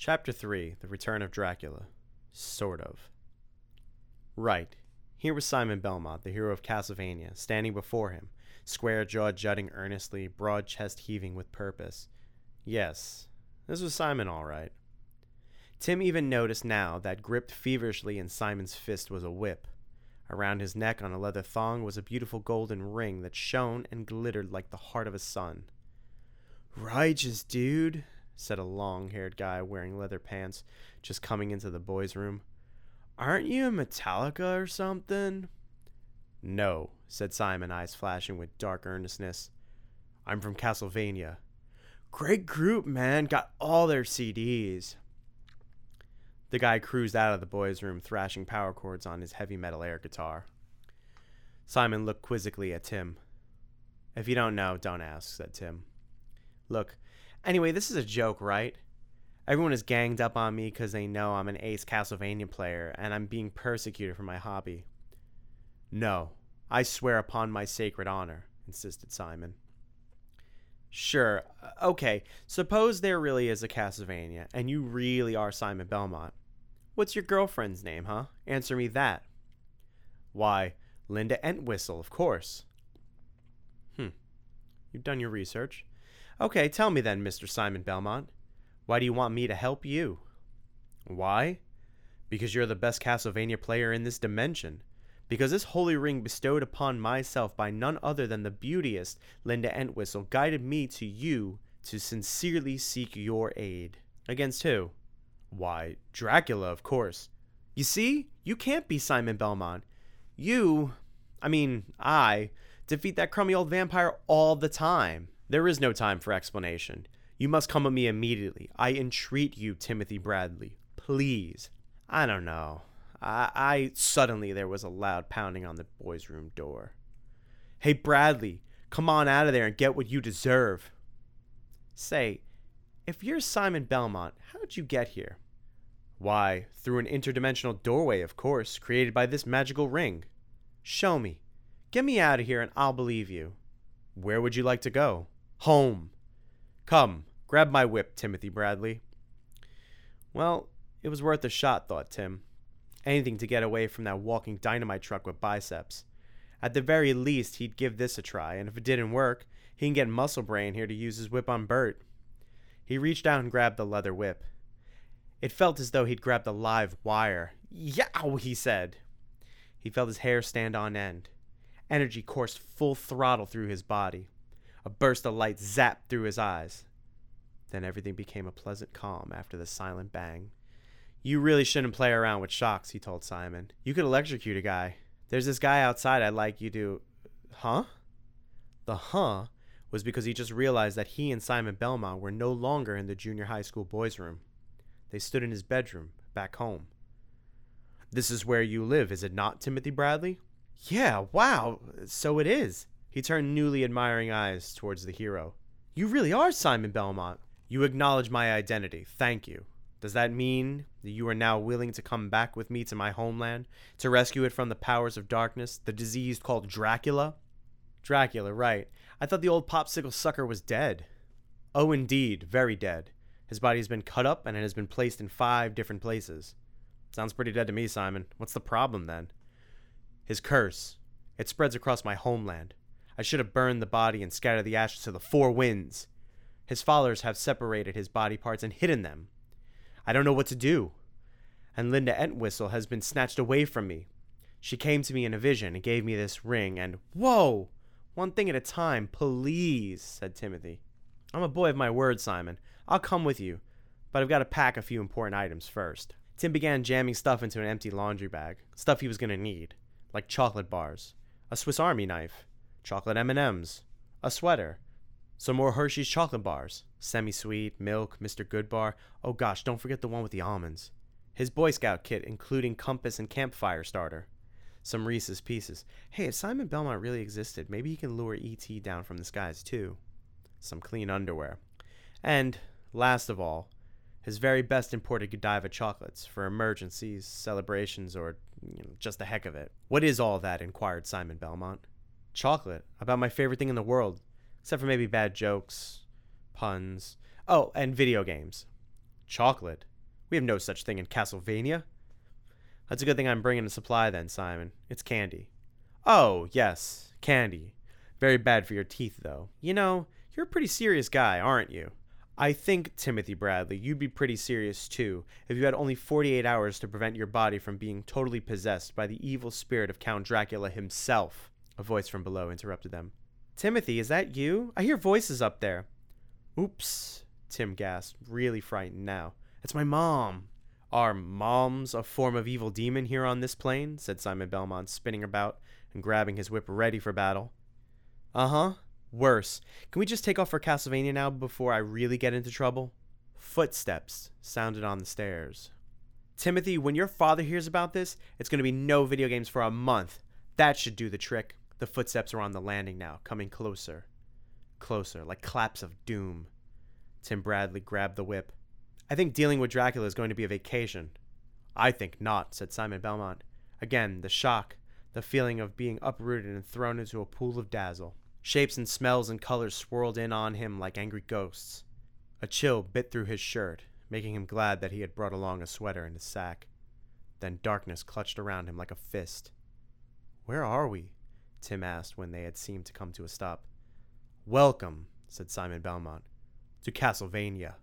Chapter 3 The Return of Dracula. Sort of. Right. Here was Simon Belmont, the hero of Castlevania, standing before him, square jaw jutting earnestly, broad chest heaving with purpose. Yes, this was Simon all right. Tim even noticed now that gripped feverishly in Simon's fist was a whip. Around his neck on a leather thong was a beautiful golden ring that shone and glittered like the heart of a sun. Righteous, dude, said a long haired guy wearing leather pants, just coming into the boys' room. Aren't you a Metallica or something? No, said Simon, eyes flashing with dark earnestness. I'm from Castlevania. Great group, man. Got all their CDs. The guy cruised out of the boys' room, thrashing power chords on his heavy metal air guitar. Simon looked quizzically at Tim. If you don't know, don't ask, said Tim. Look, anyway, this is a joke, right? Everyone is ganged up on me because they know I'm an ace Castlevania player and I'm being persecuted for my hobby. No, I swear upon my sacred honor, insisted Simon. Sure, uh, okay, suppose there really is a Castlevania and you really are Simon Belmont. What's your girlfriend's name, huh? Answer me that. Why, Linda Entwistle, of course. Hmm, you've done your research. Okay, tell me then, Mr. Simon Belmont. Why do you want me to help you? Why? Because you're the best Castlevania player in this dimension. Because this holy ring bestowed upon myself by none other than the beauteous Linda Entwistle guided me to you to sincerely seek your aid. Against who? Why, Dracula, of course. You see, you can't be Simon Belmont. You, I mean, I, defeat that crummy old vampire all the time. There is no time for explanation. You must come with me immediately. I entreat you, Timothy Bradley. Please. I don't know. I, I suddenly there was a loud pounding on the boys' room door. Hey Bradley, come on out of there and get what you deserve. Say, if you're Simon Belmont, how'd you get here? Why, through an interdimensional doorway, of course, created by this magical ring. Show me. Get me out of here and I'll believe you. Where would you like to go? Home. Come, grab my whip, Timothy Bradley. Well, it was worth a shot, thought Tim. Anything to get away from that walking dynamite truck with biceps. At the very least, he'd give this a try, and if it didn't work, he can get Muscle Brain here to use his whip on Bert. He reached out and grabbed the leather whip. It felt as though he'd grabbed a live wire. Yow, he said. He felt his hair stand on end. Energy coursed full throttle through his body. A burst of light zapped through his eyes. Then everything became a pleasant calm after the silent bang. You really shouldn't play around with shocks, he told Simon. You could electrocute a guy. There's this guy outside I'd like you to. Huh? The huh was because he just realized that he and Simon Belmont were no longer in the junior high school boys' room. They stood in his bedroom, back home. This is where you live, is it not, Timothy Bradley? Yeah, wow, so it is. He turned newly admiring eyes towards the hero. You really are Simon Belmont. You acknowledge my identity. Thank you. Does that mean that you are now willing to come back with me to my homeland to rescue it from the powers of darkness, the disease called Dracula? Dracula, right. I thought the old popsicle sucker was dead. Oh, indeed, very dead. His body has been cut up and it has been placed in five different places. Sounds pretty dead to me, Simon. What's the problem then? His curse. It spreads across my homeland. I should have burned the body and scattered the ashes to the four winds. His followers have separated his body parts and hidden them. I don't know what to do. And Linda Entwistle has been snatched away from me. She came to me in a vision and gave me this ring, and whoa! One thing at a time, please, said Timothy. I'm a boy of my word, Simon. I'll come with you, but I've got to pack a few important items first. Tim began jamming stuff into an empty laundry bag, stuff he was going to need, like chocolate bars, a Swiss Army knife, chocolate M&Ms, a sweater, some more Hershey's chocolate bars, semi-sweet, milk, Mr. Goodbar. Oh gosh, don't forget the one with the almonds. His Boy Scout kit, including compass and campfire starter. Some Reese's Pieces. Hey, if Simon Belmont really existed, maybe he can lure E.T. down from the skies too. Some clean underwear. And, last of all, his very best imported Godiva chocolates for emergencies, celebrations, or you know, just the heck of it. What is all that? inquired Simon Belmont. Chocolate. About my favorite thing in the world except for maybe bad jokes, puns. Oh, and video games. Chocolate. We have no such thing in Castlevania. That's a good thing I'm bringing a supply then, Simon. It's candy. Oh, yes, candy. Very bad for your teeth, though. You know, you're a pretty serious guy, aren't you? I think, Timothy Bradley, you'd be pretty serious too if you had only 48 hours to prevent your body from being totally possessed by the evil spirit of Count Dracula himself. A voice from below interrupted them. Timothy, is that you? I hear voices up there. Oops, Tim gasped, really frightened now. It's my mom. Are moms a form of evil demon here on this plane? said Simon Belmont, spinning about and grabbing his whip ready for battle. Uh huh. Worse. Can we just take off for Castlevania now before I really get into trouble? Footsteps sounded on the stairs. Timothy, when your father hears about this, it's going to be no video games for a month. That should do the trick. The footsteps are on the landing now, coming closer. Closer, like claps of doom. Tim Bradley grabbed the whip. I think dealing with Dracula is going to be a vacation. I think not, said Simon Belmont. Again, the shock, the feeling of being uprooted and thrown into a pool of dazzle. Shapes and smells and colors swirled in on him like angry ghosts. A chill bit through his shirt, making him glad that he had brought along a sweater and a sack. Then darkness clutched around him like a fist. Where are we? Tim asked when they had seemed to come to a stop. Welcome, said Simon Belmont, to Castlevania.